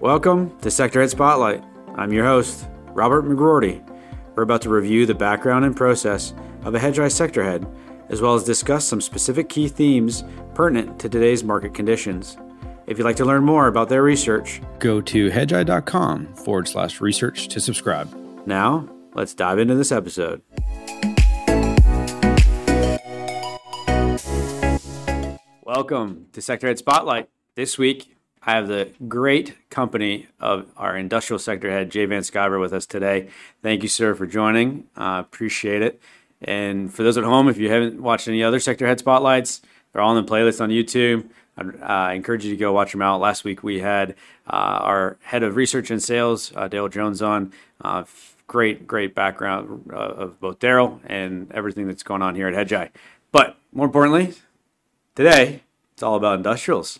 Welcome to Sector Head Spotlight. I'm your host, Robert McGroarty. We're about to review the background and process of a Hedgeye sector head, as well as discuss some specific key themes pertinent to today's market conditions. If you'd like to learn more about their research, go to hedgeye.com forward slash research to subscribe. Now, let's dive into this episode. Welcome to Sector Head Spotlight. This week, I have the great company of our industrial sector head, Jay Van Sciver, with us today. Thank you, sir, for joining. Uh, appreciate it. And for those at home, if you haven't watched any other sector head spotlights, they're all in the playlist on YouTube. I uh, encourage you to go watch them out. Last week we had uh, our head of research and sales, uh, Daryl Jones, on. Uh, great, great background uh, of both Daryl and everything that's going on here at Hedgeye. But more importantly, today it's all about industrials.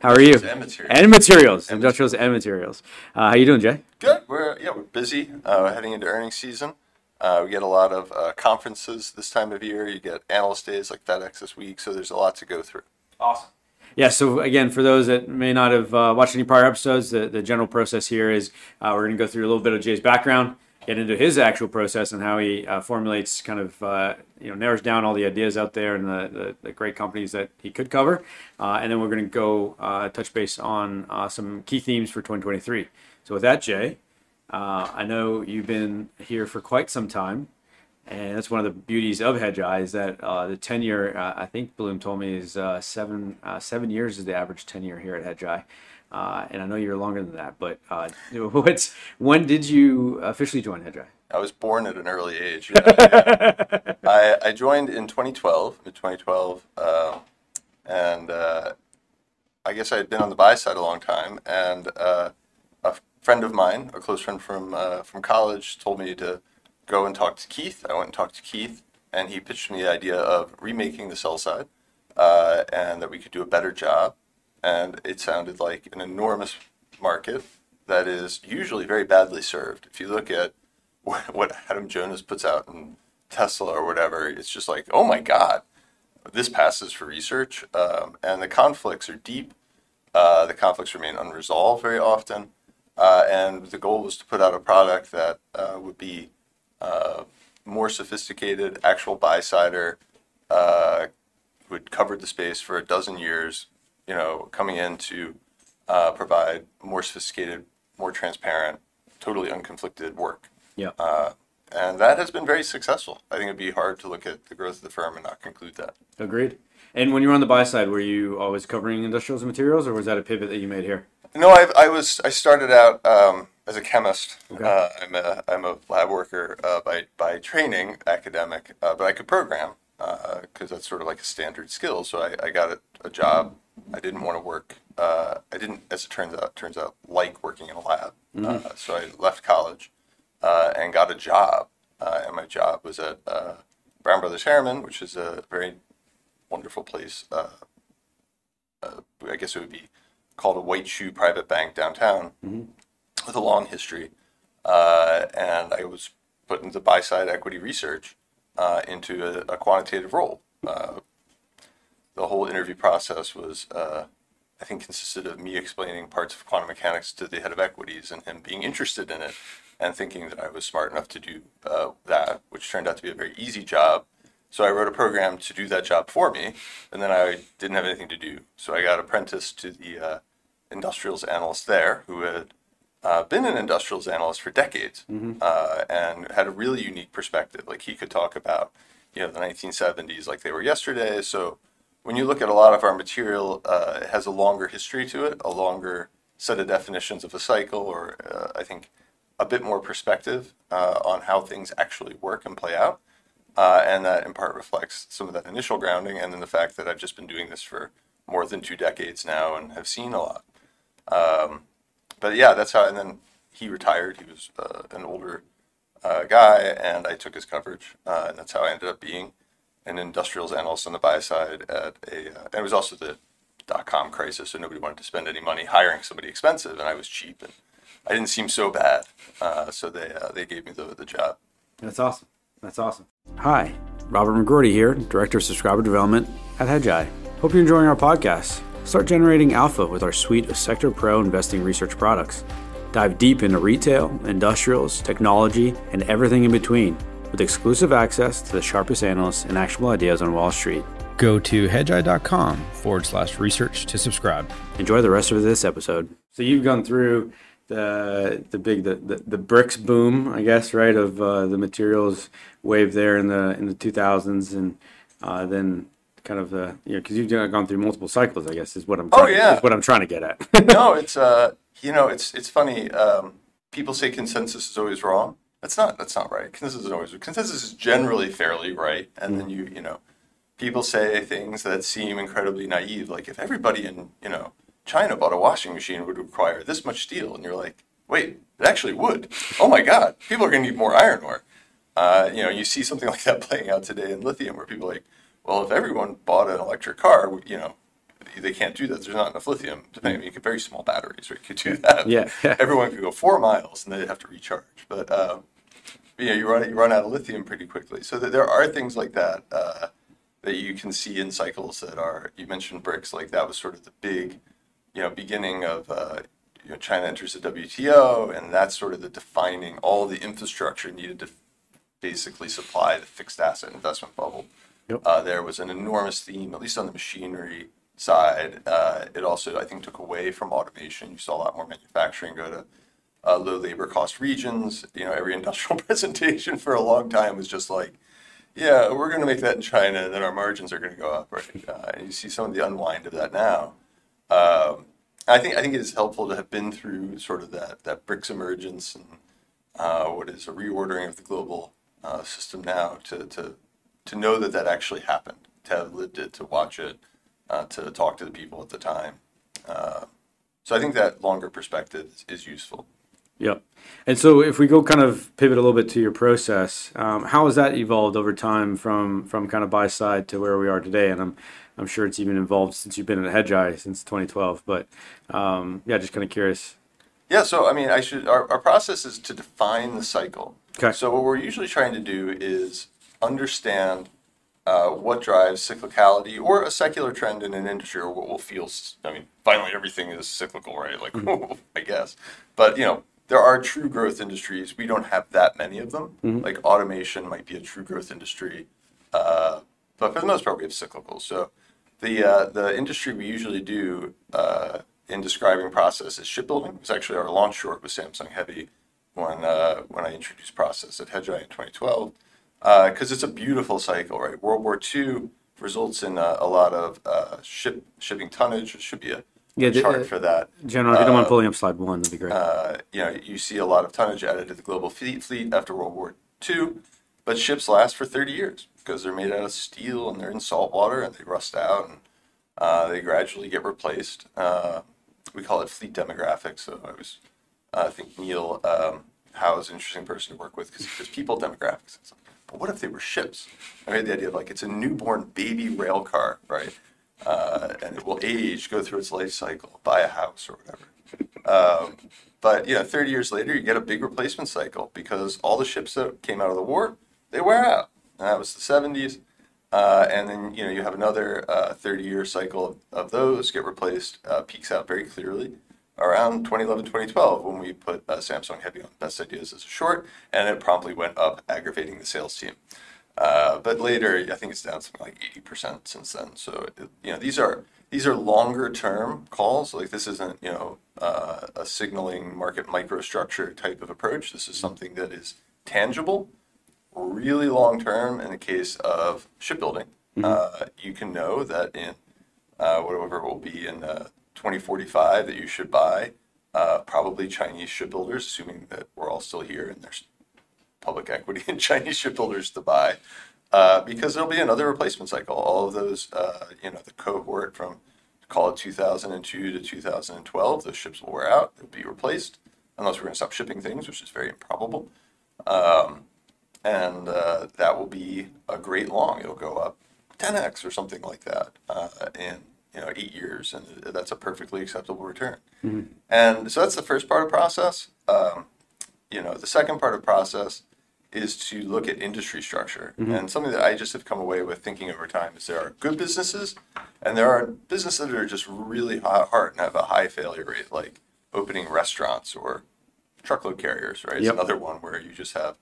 How are you? And materials. And materials. And industrials and materials. Uh, how you doing, Jay? Good. We're yeah we're busy. Uh, heading into earnings season. Uh, we get a lot of uh, conferences this time of year. You get analyst days like FedEx this week, so there's a lot to go through. Awesome. Yeah, so again, for those that may not have uh, watched any prior episodes, the, the general process here is uh, we're going to go through a little bit of Jay's background, get into his actual process and how he uh, formulates, kind of, uh, you know, narrows down all the ideas out there and the, the, the great companies that he could cover. Uh, and then we're going to go uh, touch base on uh, some key themes for 2023. So with that, Jay, uh, I know you've been here for quite some time. And that's one of the beauties of hedge Hedgeye is that the tenure, I think Bloom told me, is seven seven years is the average tenure here at hedge Hedgeye. Uh, and I know you're longer than that, but uh, what's when did you officially join Hedgeye? I was born at an early age. Yeah, yeah. I, I, joined in 2012, mid 2012, uh, and uh, I guess I had been on the buy side a long time. And uh, a friend of mine, a close friend from uh, from college, told me to go and talk to Keith. I went and talked to Keith, and he pitched me the idea of remaking the sell side, and that we could do a better job and it sounded like an enormous market that is usually very badly served. If you look at what Adam Jonas puts out in Tesla or whatever, it's just like, oh my God, this passes for research. Um, and the conflicts are deep. Uh, the conflicts remain unresolved very often. Uh, and the goal was to put out a product that uh, would be uh, more sophisticated, actual buy-sider, uh, would cover the space for a dozen years, you know, coming in to uh, provide more sophisticated, more transparent, totally unconflicted work. Yeah. Uh, and that has been very successful. I think it'd be hard to look at the growth of the firm and not conclude that. Agreed. And when you were on the buy side, were you always covering industrials and materials, or was that a pivot that you made here? No, I, I was. I started out um, as a chemist. Okay. Uh, I'm a I'm a lab worker uh, by by training, academic, uh, but I could program because uh, that's sort of like a standard skill. So I, I got a, a job I didn't want to work. Uh, I didn't, as it turns out, turns out like working in a lab. Mm-hmm. Uh, so I left college uh, and got a job, uh, and my job was at uh, Brown Brothers Harriman, which is a very wonderful place. Uh, I guess it would be called a white shoe private bank downtown, mm-hmm. with a long history. and I was put into buy side equity research into a, a, quantitative role the whole interview process was, uh, I think, consisted of me explaining parts of quantum mechanics to the head of equities and him being interested in it and thinking that I was smart enough to do uh, that, which turned out to be a very easy job. So I wrote a program to do that job for me, and then I didn't have anything to do. So I got apprenticed to the uh, industrials analyst there, who had uh, been an industrials analyst for decades mm-hmm. uh, and had a really unique perspective. Like he could talk about, you know, the 1970s like they were yesterday. So when you look at a lot of our material, uh, it has a longer history to it, a longer set of definitions of a cycle, or uh, I think a bit more perspective uh, on how things actually work and play out. Uh, and that in part reflects some of that initial grounding, and then the fact that I've just been doing this for more than two decades now and have seen a lot. Um, but yeah, that's how. And then he retired. He was uh, an older uh, guy, and I took his coverage, and that's how I ended up being an industrials analyst on the buy side at a, uh, and it was also the dot com crisis, so nobody wanted to spend any money hiring somebody expensive, and I was cheap, and I didn't seem so bad, uh, so they uh, they gave me the the job. That's awesome. That's awesome. Hi, Robert McGroarty here, Director of Subscriber Development at Hedgeye. Hope you're enjoying our podcast. Start generating alpha with our suite of Sector Pro investing research products. Dive deep into retail, industrials, technology, and everything in between with exclusive access to the sharpest analysts and actionable ideas on Wall Street. Go to hedgeye.com forward slash research to subscribe. Enjoy the rest of this episode. So you've gone through the the big the, the, the BRICS boom, I guess, right, of uh, the materials wave there in the in the 2000s, and uh, then kind of the you know because you've gone through multiple cycles, I guess, is what I'm Oh, yeah. is what I'm trying to get at. no, it's uh, you know, it's it's funny. Um, people say consensus is always wrong. That's not that's not right. Consensus is always consensus is generally fairly right, and then you you know, people say things that seem incredibly naive. Like if everybody in you know China bought a washing machine, it would require this much steel, and you're like, wait, it actually would. Oh my God, people are going to need more iron ore. Uh, you know, you see something like that playing out today in lithium, where people are like, well, if everyone bought an electric car, you know, they can't do that. There's not enough lithium. Depending, you could very small batteries, right? You could do that. Yeah. everyone could go four miles and they'd have to recharge. But um, you you run you run out of lithium pretty quickly. So there are things like that uh, that you can see in cycles that are. You mentioned BRICS, like that was sort of the big, you know, beginning of. Uh, you know, China enters the WTO, and that's sort of the defining all the infrastructure needed to basically supply the fixed asset investment bubble. Yep. Uh, there was an enormous theme, at least on the machinery side. Uh, it also, I think, took away from automation. You saw a lot more manufacturing go to uh, low labor cost regions. You know, every industrial presentation for a long time was just like, yeah, we're going to make that in China, and then our margins are going to go up. Right? Uh, and you see some of the unwind of that now. Um, I think I think it is helpful to have been through sort of that that BRICS emergence and uh, what is a reordering of the global uh, system now to, to to know that that actually happened, to have lived it, to watch it, uh, to talk to the people at the time. Uh, so I think that longer perspective is, useful. Yep. And so if we go kind of pivot a little bit to your process, um, how has that evolved over time from from kind of buy side to where we are today? And I'm I'm sure it's even evolved since you've been at Hedgeye since 2012. But um, yeah, just kind of curious. Yeah, so I mean, I should. Our, our process is to define the cycle. Okay. So what we're usually trying to do is understand uh, what drives cyclicality or a secular trend in an industry, or what will feel i mean, finally, everything is cyclical, right? Like, I guess, but you know, there are true growth industries. We don't have that many of them. Like automation might be a true growth industry, uh, but for the most part, we have cyclical So the uh, the industry we usually do uh, in describing process is shipbuilding. It was actually our launch short with Samsung Heavy when uh, when I introduced process at Hedgeye in 2012 because it's a beautiful cycle, right? World War II results in uh, a lot of uh, ship shipping tonnage. There should be a, Yeah, a the- chart uh, for that. Genron, if you don't mind pulling up slide one, that'd be great. Uh, you know, you see a lot of tonnage added to the global fleet fleet after World War II, but ships last for 30 years because they're made out of steel and they're in salt water and they rust out and uh, they gradually get replaced. Uh, we call it fleet demographics. So I was, uh, I think Neil um, Howe is an interesting person to work with because there's people demographics. It's like, but what if they were ships? I made the idea of like it's a newborn baby rail car, right? Uh, and it will age, go through its life cycle, buy a house or whatever. Um, but you know, 30 years later, you get a big replacement cycle because all the ships that came out of the war, they wear out. And that was the 70s. Uh, and then you know you have another uh, 30-year cycle of, of those get replaced. Uh, peaks out very clearly around 2011, 2012 when we put uh, Samsung Heavy on Best Ideas as a short, and it promptly went up, aggravating the sales team. Uh, but later, I think it's down something like 80% since then. So it- you know these are these are longer term calls. Like this isn't you know uh, a signaling market microstructure type of approach. This is something that is tangible really long term in the case of shipbuilding. Uh, you can know that in uh, whatever it will be in uh, 2045 that you should buy uh, probably Chinese shipbuilders, assuming that we're all still here and there's public equity in Chinese shipbuilders to buy, uh, because there'll be another replacement cycle. All of those, uh, you know, the cohort from call it 2002 to 2012, those ships will wear out, they'll be replaced, unless we're going to stop shipping things, which is very improbable Um, and uh, that will be a great long. It'll go up 10x or something like that uh, in you know eight years, and that's a perfectly acceptable return. And so that's the first part of process. Um, you know, the second part of process is to look at industry structure. And something that I just have come away with thinking over time is there are good businesses and there are businesses that are just really hot, hard and have a high failure rate, like opening restaurants or truckload carriers, right? It's Yep. another one where you just have,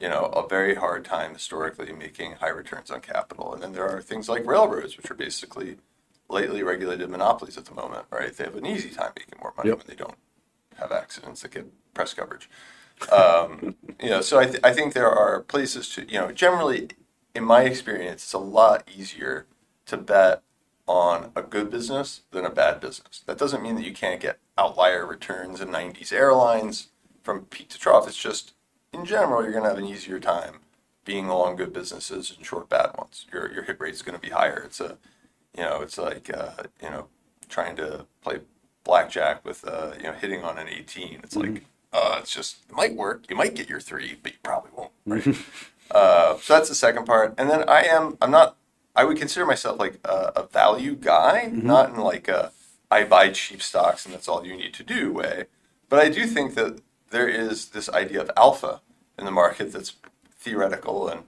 you know, a very hard time historically making high returns on capital. And then there are things like railroads, which are basically lightly regulated monopolies at the moment, right? They have an easy time making more money Yep. when they don't have accidents that get press coverage. Um, you know, so I, th- I think there are places to, you know, generally, in my experience, it's a lot easier to bet on a good business than a bad business. That doesn't mean that you can't get outlier returns in 90s airlines from peak to trough. It's just, in general, you're going to have an easier time being long good businesses and short bad ones. Your, your hit rate is going to be higher. It's a, you know, it's like, uh, you know, trying to play blackjack with, uh, you know, hitting on an 18. It's like, uh, it's just, it might work. You might get your three, but you probably won't. Right? uh, so that's the second part. And then I am, I'm not, I would consider myself like a, a value guy, not in like a, I buy cheap stocks and that's all you need to do way. But I do think that there is this idea of alpha in the market that's theoretical and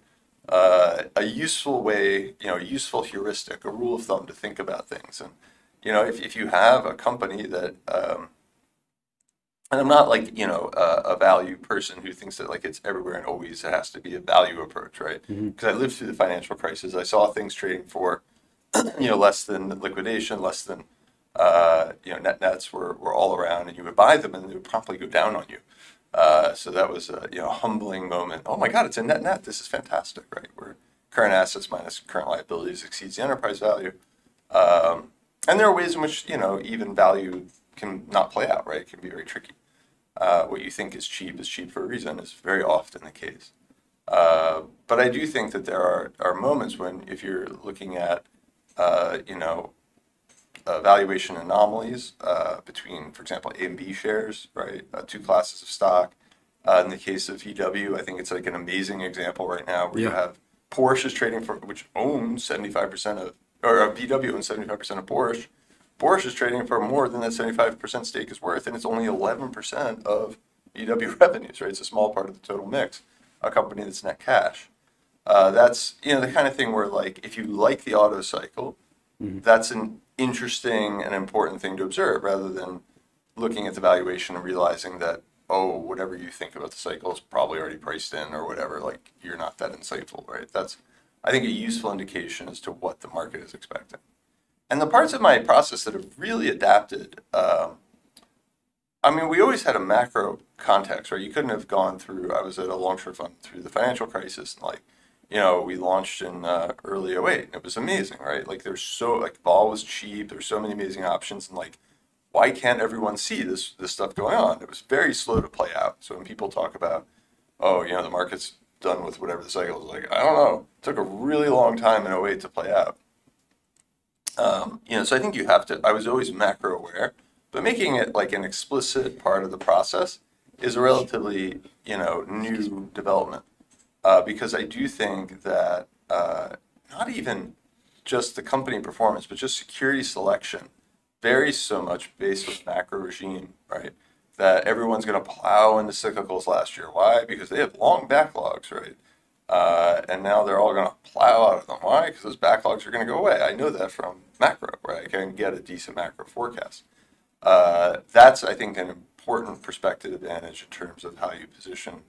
uh, a useful way, you know, a useful heuristic, a rule of thumb to think about things. And, you know, if, if you have a company that, um, and I'm not like, you know, a, a value person who thinks that like it's everywhere and always it has to be a value approach, right? Because I lived through the financial crisis. I saw things trading for, you know, less than liquidation, less than, uh, you know, net nets were, were all around and you would buy them and they would promptly go down on you. Uh, so that was a you know humbling moment. Oh my God, it's a net net. This is fantastic, right? Where current assets minus current liabilities exceeds the enterprise value. Um, and there are ways in which you know even value can not play out, right? It can be very tricky. Uh, what you think is cheap is cheap for a reason is very often the case. Uh, but I do think that there are, are moments when if you're looking at uh, you know uh, valuation anomalies uh, between, for example, A and B shares, right? Uh, two classes of stock. Uh, in the case of VW, I think it's like an amazing example right now where you have Porsche is trading for, which owns 75% of, or uh, VW owns 75% of Porsche. Porsche is trading for more than that 75% stake is worth, and it's only 11% of VW revenues, right? It's a small part of the total mix, a company that's net cash. Uh, that's, you know, the kind of thing where, like, if you like the auto cycle, that's an interesting and important thing to observe rather than looking at the valuation and realizing that oh whatever you think about the cycle is probably already priced in or whatever like you're not that insightful right? That's i think a useful indication as to what the market is expecting. And the parts of my process that have really adapted um, i mean we always had a macro context right? You couldn't have gone through i was at a long short fund through the financial crisis and like you know, we launched in uh, early 08 it was amazing, right? Like there's so, like ball was cheap. There's so many amazing options and like, why can't everyone see this, this stuff going on? It was very slow to play out. So when people talk about, oh, you know, the market's done with whatever the cycle is like, I don't know. It took a really long time in 08 to play out. Um, you know, so I think you have to, I was always macro aware, but making it like an explicit part of the process is a relatively, you know, new development uh, because I do think that uh, not even just the company performance, but just security selection varies so much based on macro regime, right? That everyone's going to plow into cyclicals last year. Why? Because they have long backlogs, right? Uh, and now they're all going to plow out of them. Why? Because those backlogs are going to go away. I know that from macro, right? I can get a decent macro forecast. Uh, that's, I think, an important perspective advantage in terms of how you position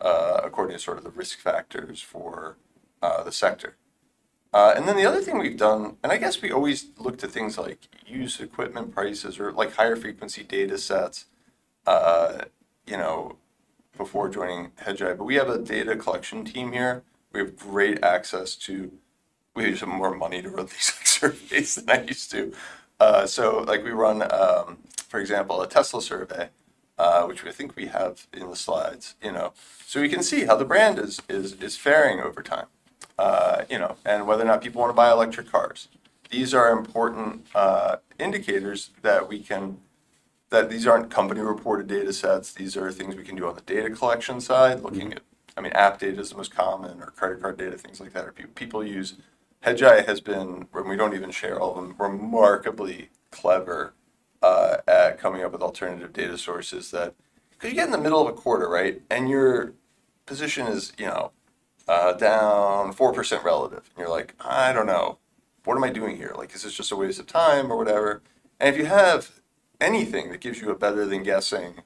uh, according to sort of the risk factors for uh, the sector. Uh, and then the other thing we've done, and I guess we always look to things like used equipment prices or like higher frequency data sets, uh, you know, before joining Hedgeye. But we have a data collection team here. We have great access to, we have some more money to run these like, surveys than I used to. Uh, so like we run, um, for example, a Tesla survey uh, which I think we have in the slides, you know, so we can see how the brand is is is faring over time, uh, you know, and whether or not people want to buy electric cars. These are important uh, indicators that we can that these aren't company reported data sets. These are things we can do on the data collection side, looking at. I mean, app data is the most common, or credit card data, things like that. Or people, people use. Hedgeye has been, when we don't even share all of them, remarkably clever uh, at coming up with alternative data sources that because you get in the middle of a quarter, right, and you're position is, you know, uh, down 4% relative. And you're like, I don't know. What am I doing here? Like, is this just a waste of time or whatever? And if you have anything that gives you a better than guessing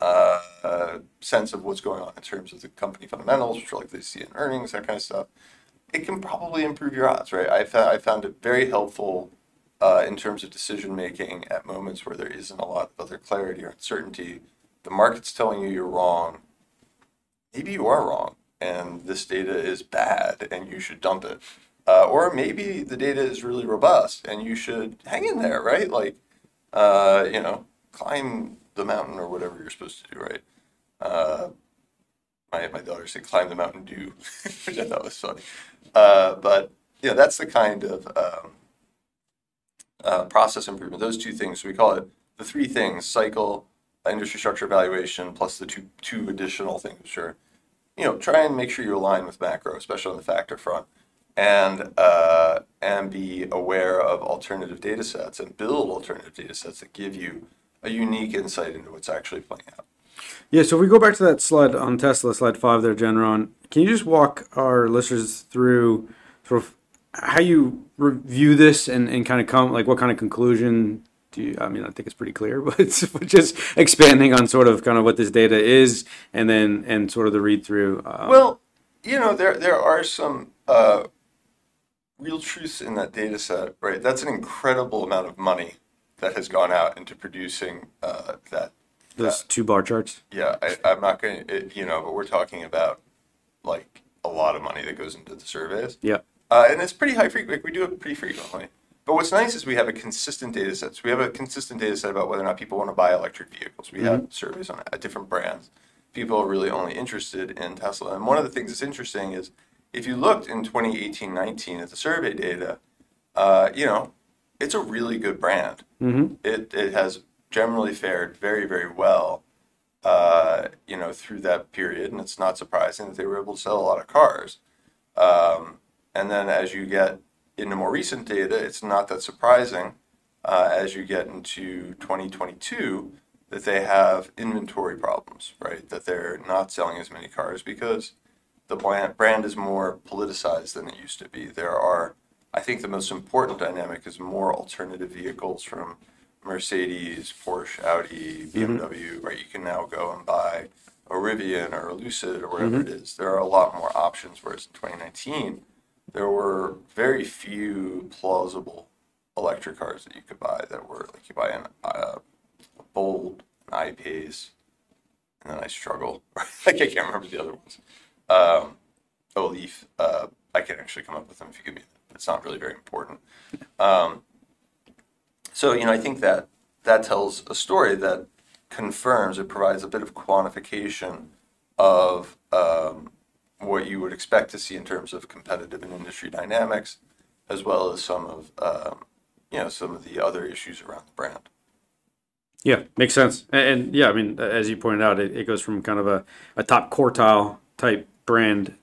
uh, uh, sense of what's going on in terms of the company fundamentals, which are like they see in earnings, that kind of stuff, it can probably improve your odds, right? I, found, I found it very helpful uh, in terms of decision making at moments where there isn't a lot of other clarity or uncertainty. The market's telling you you're wrong. Maybe you are wrong, and this data is bad, and you should dump it. Uh, or maybe the data is really robust, and you should hang in there, right? Like, uh, you know, climb the mountain or whatever you're supposed to do, right? Uh, my, my daughter said climb the mountain I thought was funny. Uh, but yeah, that's the kind of um, uh, process improvement. Those two things, we call it the three things: cycle, industry structure evaluation, plus the two two additional things, Sure, you know, try and make sure you align with macro, especially on the factor front, and uh, and be aware of alternative data sets and build alternative data sets that give you a unique insight into what's actually playing out. Yeah, so if we go back to that slide on Tesla, slide five there, Genron, can you just walk our listeners through sort of how you review this and, and kind of come, like what kind of conclusion do you, I mean, I think it's pretty clear, but just expanding on sort of kind of what this data is and then, and sort of the read through. Um, well, you know, there, there are some uh, real truths in that data set, right? That's an incredible amount of money that has gone out into producing uh, that. Those two bar charts. Yeah, I, I'm not going to, you know, but we're talking about like a lot of money that goes into the surveys. Yeah. Uh, and it's pretty high frequent. We do it pretty frequently. But what's nice is we have a consistent data set. So we have a consistent data set about whether or not people want to buy electric vehicles. We mm-hmm. have surveys on uh, different brands. People are really only interested in Tesla. And one of the things that's interesting is if you looked in 2018-19 at the survey data, uh, you know, it's a really good brand. Mm-hmm. It it has generally fared very very well, uh, you know, through that period, and it's not surprising that they were able to sell a lot of cars. Um, and then as you get into more recent data, it's not that surprising uh, as you get into 2022 that they have inventory problems, right? That they're not selling as many cars because the brand is more politicized than it used to be. There are I think the most important dynamic is more alternative vehicles from Mercedes, Porsche, Audi, BMW, mm-hmm. right? You can now go and buy a Rivian or a Lucid or whatever mm-hmm. it is. There are a lot more options, whereas in 2019, there were very few plausible electric cars that you could buy that were like you buy an uh, a Bolt, an I-Pace, and then I struggle. like I can't remember the other ones. Um, oh, Leaf. Uh, I can actually come up with them if you give me it's not really very important. Um, so, you know, I think that that tells a story that confirms, it provides a bit of quantification of um, what you would expect to see in terms of competitive and industry dynamics, as well as some of, um, you know, some of the other issues around the brand. Yeah, makes sense. And, and yeah, I mean, as you pointed out, it, it goes from kind of a, a top quartile type brand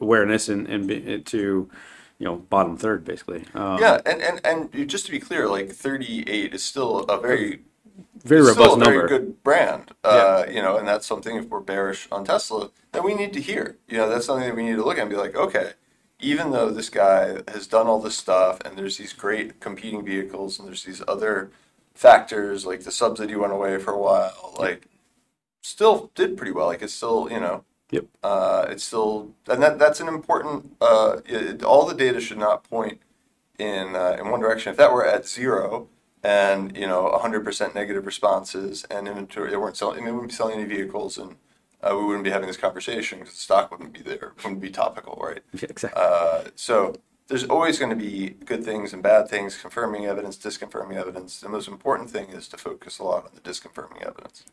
awareness and, and to you know bottom third basically. Um, yeah, and, and and just to be clear, like 38 is still a very very robust number, very good brand. Uh, yeah. You know, and that's something if we're bearish on Tesla that we need to hear. You know, that's something that we need to look at and be like, okay, even though this guy has done all this stuff and there's these great competing vehicles and there's these other factors like the subsidy went away for a while, like still did pretty well. Like it's still you know Yep. Uh, it's still, and that, that's an important. Uh, it, all the data should not point in uh, in one direction. If that were at zero, and you know, 100% negative responses, and inventory, they weren't selling, they wouldn't be selling any vehicles, and uh, we wouldn't be having this conversation because the stock wouldn't be there, It wouldn't be topical, right? Yeah, exactly. Uh, so there's always going to be good things and bad things, confirming evidence, disconfirming evidence. The most important thing is to focus a lot on the disconfirming evidence.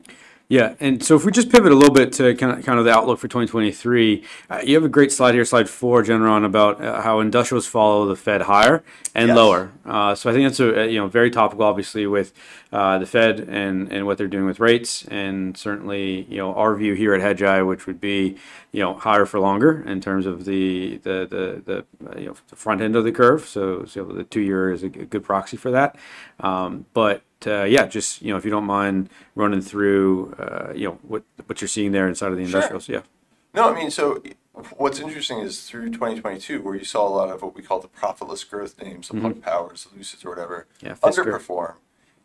Yeah, and so if we just pivot a little bit to kind of, kind of the outlook for 2023, uh, you have a great slide here, slide four, Genron, about uh, how industrials follow the Fed higher and yes. lower. Uh, so I think that's a, you know very topical, obviously, with uh, the Fed and, and what they're doing with rates, and certainly you know our view here at Hedgeye, which would be you know higher for longer in terms of the the the, the uh, you know the front end of the curve. So, so the two year is a good proxy for that. Um, but uh, yeah, just you know, if you don't mind running through, uh, you know, what what you're seeing there inside of the industrials, sure. yeah. No, I mean, so what's interesting is through 2022, where you saw a lot of what we call the profitless growth names, the Plug Powers, the Lucids, or whatever, Yeah, underperform.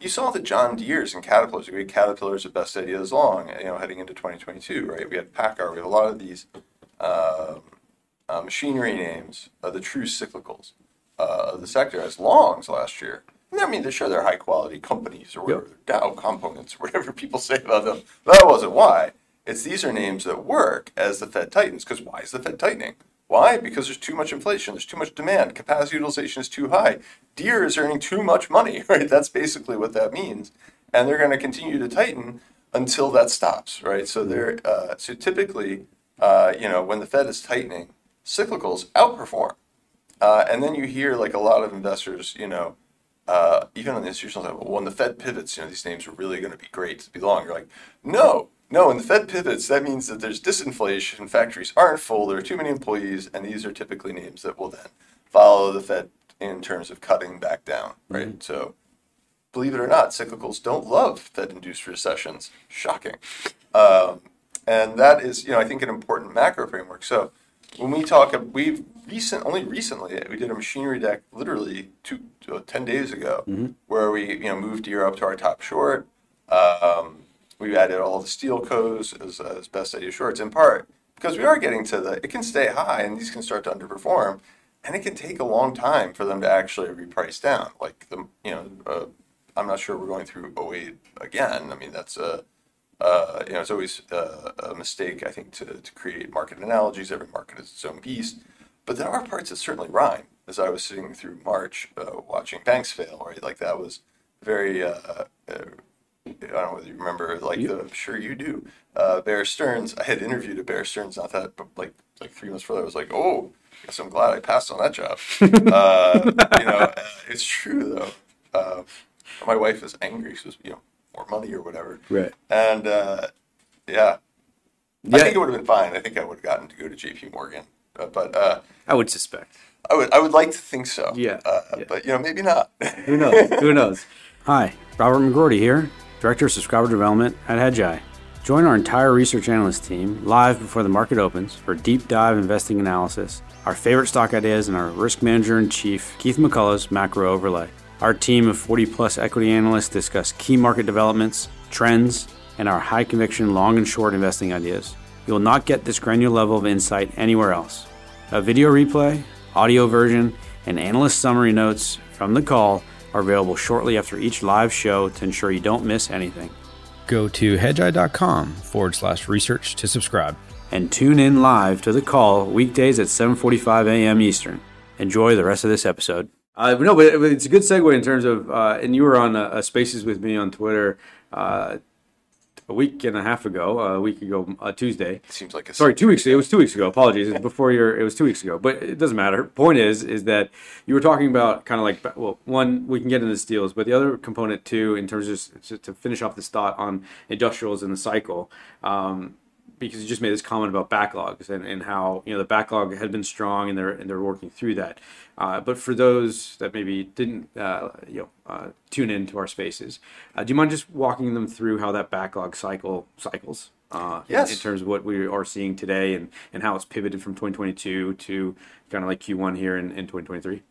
You saw the John Deere's and Caterpillars. We had Caterpillars at Best Ideas Long, you know, heading into 2022, right? We had PACCAR. We had a lot of these um, uh, machinery names, uh, the true cyclicals uh, of the sector as longs last year. And I mean, they sure they're high quality companies or whatever, Dow components, whatever people say about them. But that wasn't why. It's these are names that work as the Fed tightens. Because why is the Fed tightening? Why? Because there's too much inflation. There's too much demand. Capacity utilization is too high. Deere is earning too much money, right? That's basically what that means. And they're going to continue to tighten until that stops, right? So they're uh, so typically, uh, you know, when the Fed is tightening, cyclicals outperform. Uh, and then you hear like a lot of investors, you know, uh, even on the institutional level, when the Fed pivots, you know, these names are really going to be great to be long. You're like, no, no, when the Fed pivots, that means that there's disinflation, factories aren't full, there are too many employees, and these are typically names that will then follow the Fed in terms of cutting back down, right? So, believe it or not, cyclicals don't love Fed-induced recessions. Shocking. Um, and that is, you know, I think an important macro framework. So when we talk, we've recent, only recently, we did a machinery deck literally two, uh, 10 days ago where we, you know, moved Deere up to our top short. Um, we've added all the steel codes as, as best idea shorts in part because we are getting to the, it can stay high and these can start to underperform and it can take a long time for them to actually reprice down. Like the, you know, uh, I'm not sure we're going through 08 again. I mean, that's a, uh, you know, it's always uh, a mistake, I think, to, to create market analogies. Every market is its own beast. But there are parts that certainly rhyme. As I was sitting through March uh, watching banks fail, right? Like that was very, uh, uh, I don't know whether you remember, like the, I'm sure you do, uh, Bear Stearns. I had interviewed at Bear Stearns not that, but like, like three months further. I was like, oh, I guess I'm glad I passed on that job. uh, you know, it's true though. Uh, my wife is angry. She was, you know, more money or whatever. Right. And uh, yeah, I think it would have been fine. I think I would have gotten to go to J.P. Morgan, uh, but uh, I would suspect. I would I would like to think so. Yeah, Uh, yeah. But you know, maybe not. Who knows? Who knows? Hi, Robert McGroarty here, Director of Subscriber Development at Hedgeye. Join our entire research analyst team live before the market opens for deep dive investing analysis, our favorite stock ideas, and our risk manager in chief, Keith McCullough's macro overlay. Our team of 40 plus equity analysts discuss key market developments, trends, and our high conviction long and short investing ideas. You will not get this granular level of insight anywhere else. A video replay, audio version, and analyst summary notes from the call are available shortly after each live show to ensure you don't miss anything. Go to hedgeye.com forward slash research to subscribe. And tune in live to the call weekdays at 7:45 a.m. Eastern. Enjoy the rest of this episode. Uh, no, but it- it's a good segue in terms of, uh, and you were on uh, uh, Spaces with me on Twitter uh, a week and a half ago, uh, a week ago, uh, Tuesday. Seems like a Sorry, two weeks ago. It was two weeks ago. Apologies. It's before your. It was two weeks ago, but it doesn't matter. Point is, is that you were talking about kind of like well, one we can get into steels, but the other component too, in terms of to finish off this thought on industrials and the cycle. Um, because you just made this comment about backlogs and, and how you know the backlog had been strong and they're and they're working through that. Uh, but for those that maybe didn't uh, you know uh, tune into our spaces, uh, do you mind just walking them through how that backlog cycle cycles? Uh, in- Yes. in, terms of what we are seeing today and, and how it's pivoted from 2022 to kind of like Q1 here in, in 2023.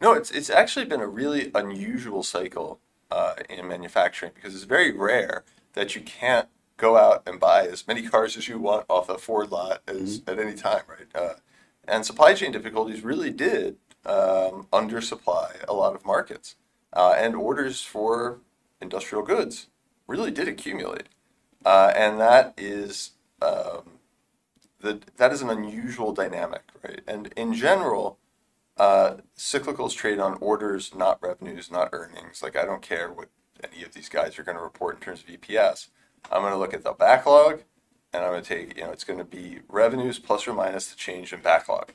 No, it's it's actually been a really unusual cycle uh, in manufacturing because it's very rare that you can't go out and buy as many cars as you want off a Ford lot as at any time, right? Uh, and supply chain difficulties really did um, undersupply a lot of markets, uh, and orders for industrial goods really did accumulate, uh, and that is. Um, the, that is an unusual dynamic, right? And in general, uh, cyclicals trade on orders, not revenues, not earnings. Like I don't care what any of these guys are going to report in terms of EPS. I'm going to look at the backlog, and I'm going to take you know it's going to be revenues plus or minus the change in backlog,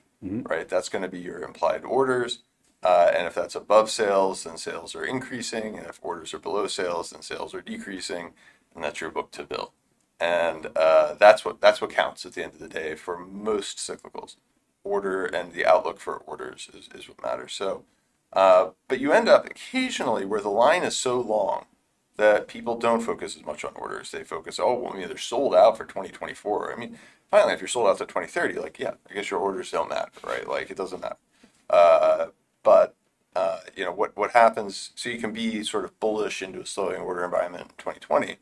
right? That's going to be your implied orders. Uh, and if that's above sales, then sales are increasing. And if orders are below sales, then sales are decreasing. And that's your book to bill. And uh, that's what that's what counts at the end of the day for most cyclicals order and the outlook for orders is, is what matters. So, uh, but you end up occasionally where the line is so long that people don't focus as much on orders. They focus, oh, well, I mean, they're sold out for 2024. I mean, finally, if you're sold out to 2030, like, yeah, I guess your orders don't matter, right? Like, it doesn't matter. Uh, but uh, you know what what happens? So you can be sort of bullish into a slowing order environment in 2020,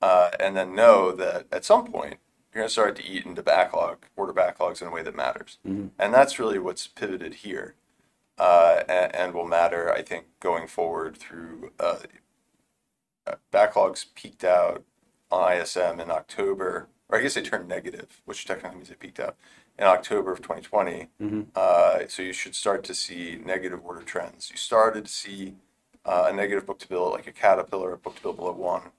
uh, and then know that at some point you're going to start to eat into backlog order backlogs in a way that matters, mm-hmm. and that's really what's pivoted here, uh, and, and, will matter, I think, going forward through uh, backlogs peaked out on ISM in October, or I guess they turned negative, which technically means they peaked out in October of 2020. Mm-hmm. Uh, so you should start to see negative order trends. You started to see uh, a negative book to bill, like a Caterpillar, a book to bill below one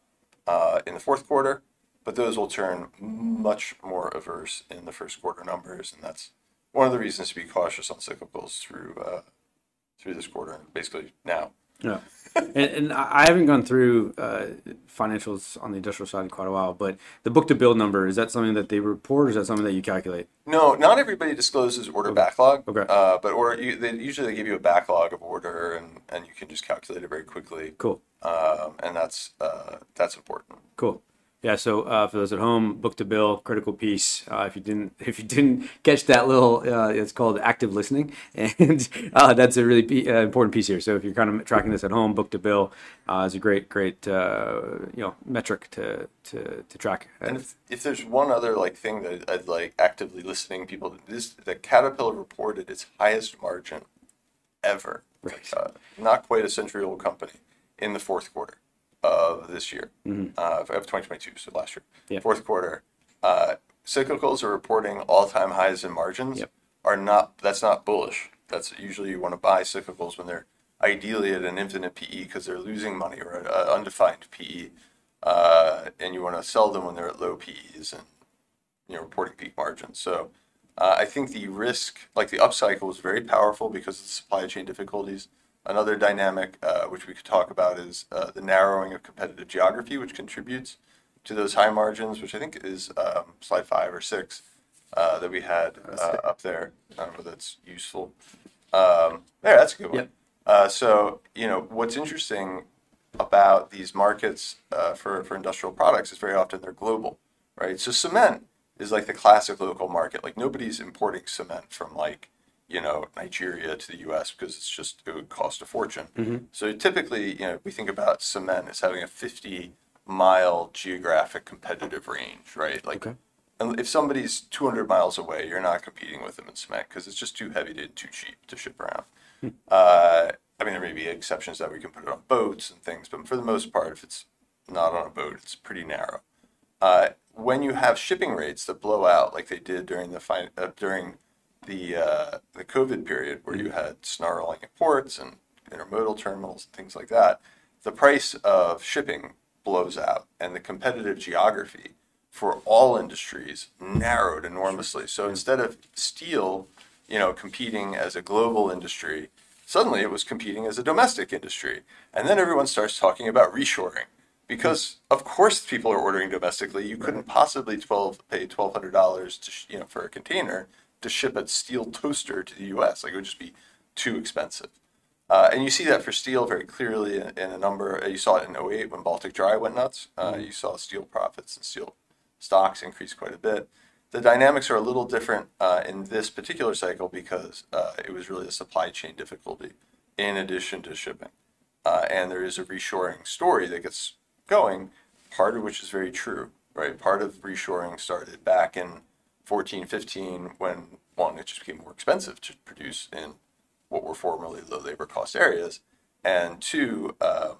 uh, in the fourth quarter, but those will turn much more averse in the first quarter numbers, and that's one of the reasons to be cautious on cyclicals through uh, through this quarter, basically now. Yeah and, and, I haven't gone through uh, financials on the industrial side in quite a while, but the book to bill number is that something that they report, or is that something that you calculate? No, not everybody discloses order okay. backlog. Okay. Uh, but or you, they, usually they give you a backlog of order, and, and you can just calculate it very quickly. Cool. Um, and that's uh, that's important. Cool. Yeah, so uh, for those at home, book to bill, critical piece. Uh, if you didn't, if you didn't catch that little, uh, it's called active listening, and uh, that's a really p- uh, important piece here. So if you're kind of tracking this at home, book to bill uh, is a great, great, you know, metric to to, to track. And if, if there's one other like thing that I'd like actively listening people, this the Caterpillar reported its highest margin ever. Right. not quite a century old company in the fourth quarter of this year, mm-hmm. uh, of 2022, so last year, yeah. fourth quarter, uh, cyclicals are reporting all-time highs in margins. Yep. Are not that's not bullish. That's usually you want to buy cyclicals when they're ideally at an infinite PE because they're losing money or an undefined PE, uh, and you want to sell them when they're at low PEs and you know reporting peak margins. So. Uh, I think the risk, like the upcycle, is very powerful because of the supply chain difficulties. Another dynamic, uh, which we could talk about, is uh, the narrowing of competitive geography, which contributes to those high margins, which I think is um, slide five or six uh, that we had uh, up there. I don't know if that's useful. Um, there, that's a good one. Yep. Uh, so, you know, what's interesting about these markets uh, for, for industrial products is very often they're global, right? So, cement is like the classic local market. Like, nobody's importing cement from like you know Nigeria to the U.S. because it's just it would cost a fortune. Mm-hmm. So typically, you know, we think about cement as having a 50 mile geographic competitive range, right? Like, okay. if somebody's 200 miles away, you're not competing with them in cement because it's just too heavy to too cheap to ship around. Hmm. uh, I mean, there may be exceptions that we can put it on boats and things, but for the most part, if it's not on a boat, it's pretty narrow. Uh, when you have shipping rates that blow out like they did during the fi- uh, during the uh, the COVID period where you had snarling at ports and intermodal terminals and things like that, the price of shipping blows out, and the competitive geography for all industries narrowed enormously. So instead of steel, you know, competing as a global industry, suddenly it was competing as a domestic industry, and then everyone starts talking about reshoring. Because of course people are ordering domestically. You couldn't possibly twelve pay twelve hundred dollars to you know for a container to ship a steel toaster to the U.S. Like it would just be too expensive. Uh, and you see that for steel very clearly in, in, a number. You saw it in 08 when Baltic Dry went nuts. Uh, mm-hmm. you saw steel profits and steel stocks increase quite a bit. The dynamics are a little different uh, in this particular cycle because uh, it was really a supply chain difficulty in addition to shipping. Uh, and there is a reshoring story that gets going, part of which is very true, right? Part of reshoring started back in 14, 15, when one, it just became more expensive to produce in what were formerly low labor cost areas, and two, um,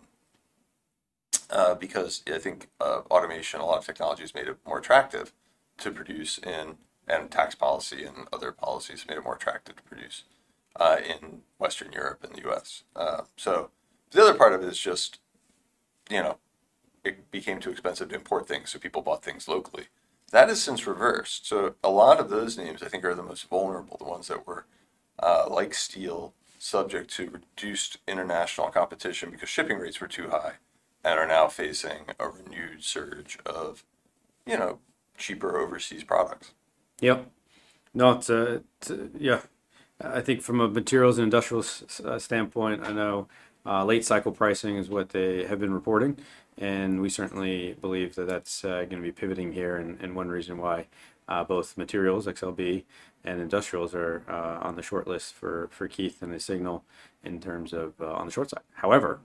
uh, because I think uh, automation, a lot of technology has made it more attractive to produce in, and tax policy and other policies made it more attractive to produce uh, in Western Europe and the U.S. Uh, so the other part of it is just, you know, it became too expensive to import things, so people bought things locally. That has since reversed. So a lot of those names, I think, are the most vulnerable, the ones that were uh, like steel, subject to reduced international competition because shipping rates were too high, and are now facing a renewed surge of, you know, cheaper overseas products. Yep. No, it's a yeah. I think from a materials and industrial s- uh, standpoint, I know uh, late cycle pricing is what they have been reporting, and we certainly believe that that's uh, going to be pivoting here, and, and one reason why uh, both materials, XLB, and industrials are uh, on the short list for, for Keith and his signal in terms of uh, on the short side. However,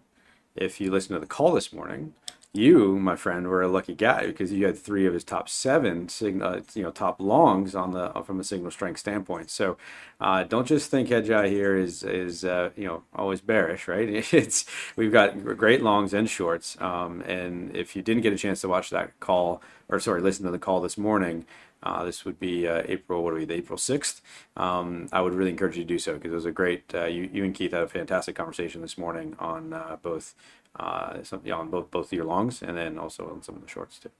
if you listen to the call this morning, you, my friend, were a lucky guy because you had three of his top seven signal, you know, top longs on the from a signal strength standpoint. So, uh, don't just think Hedgeye here is is uh, you know always bearish, right? It's we've got great longs and shorts. Um, and if you didn't get a chance to watch that call, or sorry, listen to the call this morning, uh, this would be uh, April, what are we, the April 6th. Um, I would really encourage you to do so because it was a great, uh, you, you and Keith had a fantastic conversation this morning on uh, both, uh, some, yeah, on both, both your longs and then also on some of the shorts too.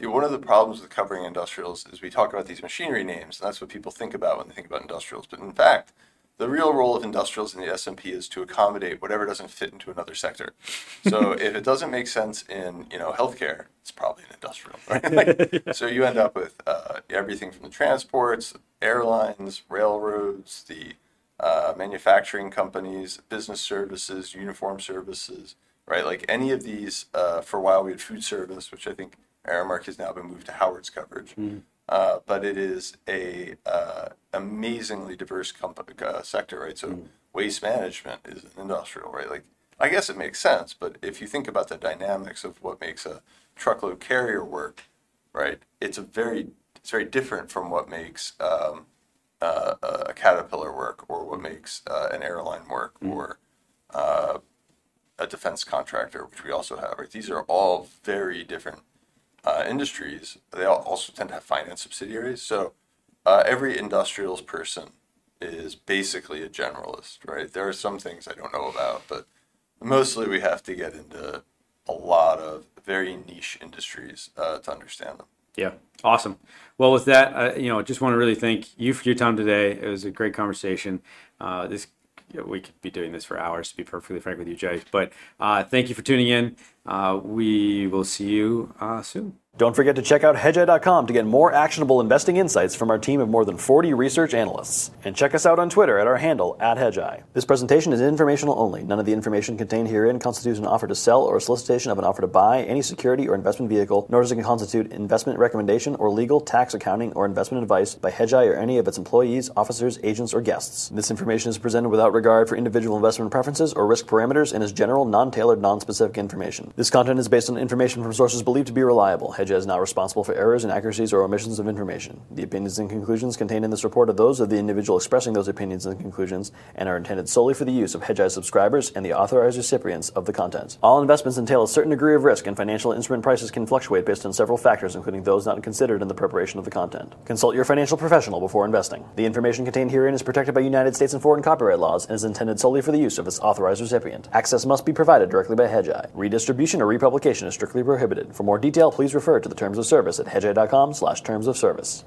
Yeah, one of the problems with covering industrials is we talk about these machinery names, and that's what people think about when they think about industrials. But in fact, the real role of industrials in the S&P is to accommodate whatever doesn't fit into another sector. So if it doesn't make sense in you know healthcare, it's probably an industrial. Right? Like, so you end up with uh, everything from the transports, airlines, railroads, the uh, manufacturing companies, business services, uniform services, right? Like any of these. Uh, for a while, we had food service, which I think Aramark has now been moved to Howard's coverage. Mm. Uh, but it is a uh, amazingly diverse comp- uh, sector, right? So mm. waste management is industrial, right? Like I guess it makes sense, but if you think about the dynamics of what makes a truckload carrier work, right? It's a very it's very different from what makes um, uh, a caterpillar work, or what makes uh, an airline work, mm. or a defense contractor, which we also have. Right? These are all very different uh, industries, they also tend to have finance subsidiaries. So uh, every industrials person is basically a generalist, right? There are some things I don't know about, but mostly we have to get into a lot of very niche industries uh, to understand them. Yeah, awesome. Well, with that, uh, you know, just want to really thank you for your time today. It was a great conversation. Uh, this we could be doing this for hours, to be perfectly frank with you, Jay. But uh, thank you for tuning in. Uh, we will see you uh, soon. Don't forget to check out Hedgeye.com to get more actionable investing insights from our team of more than 40 research analysts. And check us out on Twitter at our handle, at Hedgeye. This presentation is informational only. None of the information contained herein constitutes an offer to sell or a solicitation of an offer to buy any security or investment vehicle, nor does it constitute investment recommendation or legal, tax, accounting, or investment advice by Hedgeye or any of its employees, officers, agents, or guests. This information is presented without regard for individual investment preferences or risk parameters and is general, non-tailored, non-specific information. This content is based on information from sources believed to be reliable. Is not responsible for errors, inaccuracies, or omissions of information. The opinions and conclusions contained in this report are those of the individual expressing those opinions and conclusions and are intended solely for the use of Hedgeye subscribers and the authorized recipients of the content. All investments entail a certain degree of risk, and financial instrument prices can fluctuate based on several factors, including those not considered in the preparation of the content. Consult your financial professional before investing. The information contained herein is protected by United States and foreign copyright laws and is intended solely for the use of its authorized recipient. Access must be provided directly by Hedgeye. Redistribution or republication is strictly prohibited. For more detail, please refer to the terms of service at hedgeye.com slash terms of service.